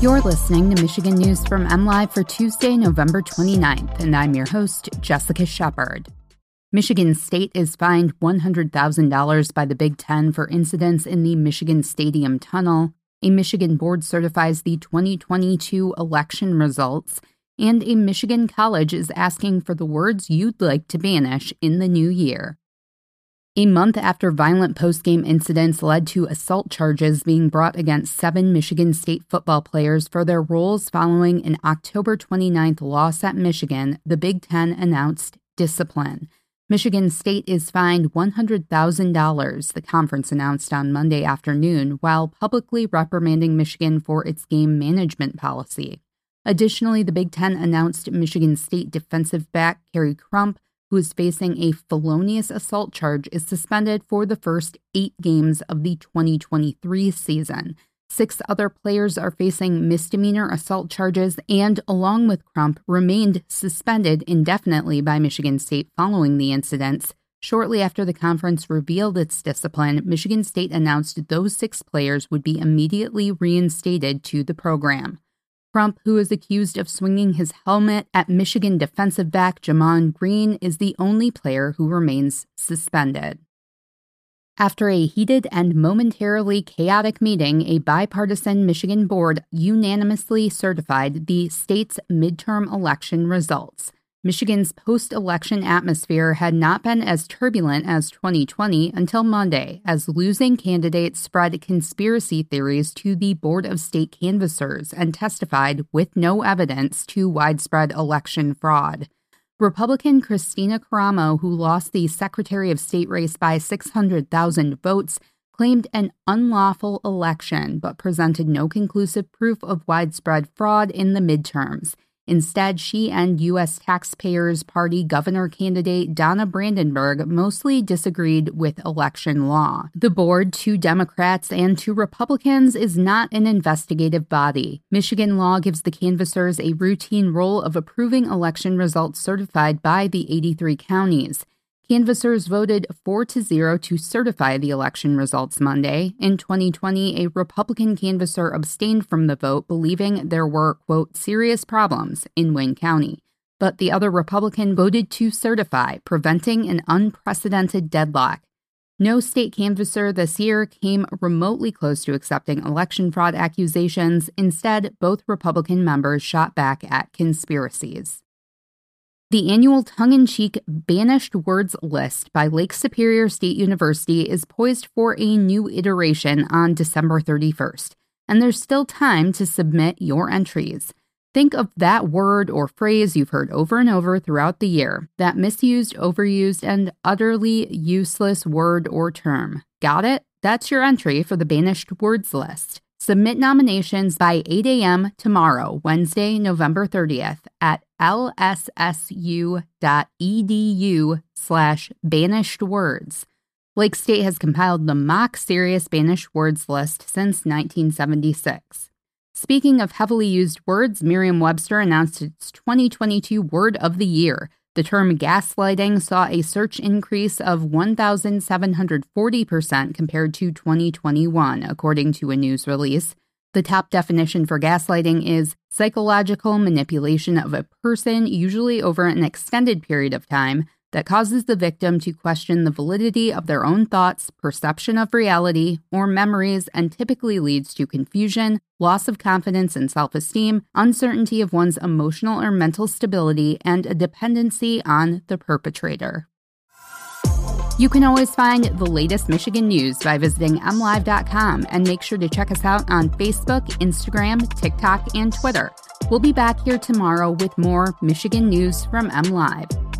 You're listening to Michigan News from MLive for Tuesday, November 29th, and I'm your host, Jessica Shepard. Michigan State is fined $100,000 by the Big Ten for incidents in the Michigan Stadium tunnel. A Michigan board certifies the 2022 election results, and a Michigan college is asking for the words you'd like to banish in the new year. A month after violent postgame incidents led to assault charges being brought against seven Michigan State football players for their roles following an October 29th loss at Michigan, the Big Ten announced discipline. Michigan State is fined $100,000, the conference announced on Monday afternoon, while publicly reprimanding Michigan for its game management policy. Additionally, the Big Ten announced Michigan State defensive back Khary Crump who is facing a felonious assault charge, is suspended for the first eight games of the 2023 season. Six other players are facing misdemeanor assault charges and, along with Crump, remained suspended indefinitely by Michigan State following the incidents. Shortly after the conference revealed its discipline, Michigan State announced those six players would be immediately reinstated to the program. Crump, who is accused of swinging his helmet at Michigan defensive back Gemon Green, is the only player who remains suspended. After a heated and momentarily chaotic meeting, a bipartisan Michigan board unanimously certified the state's midterm election results. Michigan's post election atmosphere had not been as turbulent as 2020 until Monday, as losing candidates spread conspiracy theories to the Board of State canvassers and testified with no evidence to widespread election fraud. Republican Kristina Karamo, who lost the Secretary of State race by 600,000 votes, claimed an unlawful election but presented no conclusive proof of widespread fraud in the midterms. Instead, she and U.S. Taxpayers Party governor candidate Donna Brandenburg mostly disagreed with election law. The board, two Democrats and two Republicans, is not an investigative body. Michigan law gives the canvassers a routine role of approving election results certified by the 83 counties. Canvassers voted 4 to 0 to certify the election results Monday. In 2020, a Republican canvasser abstained from the vote, believing there were, quote, serious problems in Wayne County. But the other Republican voted to certify, preventing an unprecedented deadlock. No state canvasser this year came remotely close to accepting election fraud accusations. Instead, both Republican members shot back at conspiracies. The annual tongue in cheek Banished Words list by Lake Superior State University is poised for a new iteration on December 31st, and there's still time to submit your entries. Think of that word or phrase you've heard over and over throughout the year, that misused, overused, and utterly useless word or term. Got it? That's your entry for the Banished Words list. Submit nominations by 8 a.m. tomorrow, Wednesday, November 30th at lssu.edu slash banished words. Lake State has compiled the mock serious banished words list since 1976. Speaking of heavily used words, Merriam Webster announced its 2022 Word of the Year. The term gaslighting saw a search increase of 1,740% compared to 2021, according to a news release. The top definition for gaslighting is psychological manipulation of a person, usually over an extended period of time, that causes the victim to question the validity of their own thoughts, perception of reality, or memories, and typically leads to confusion, loss of confidence and self esteem, uncertainty of one's emotional or mental stability, and a dependency on the perpetrator. You can always find the latest Michigan news by visiting mlive.com and make sure to check us out on Facebook, Instagram, TikTok, and Twitter. We'll be back here tomorrow with more Michigan news from MLive.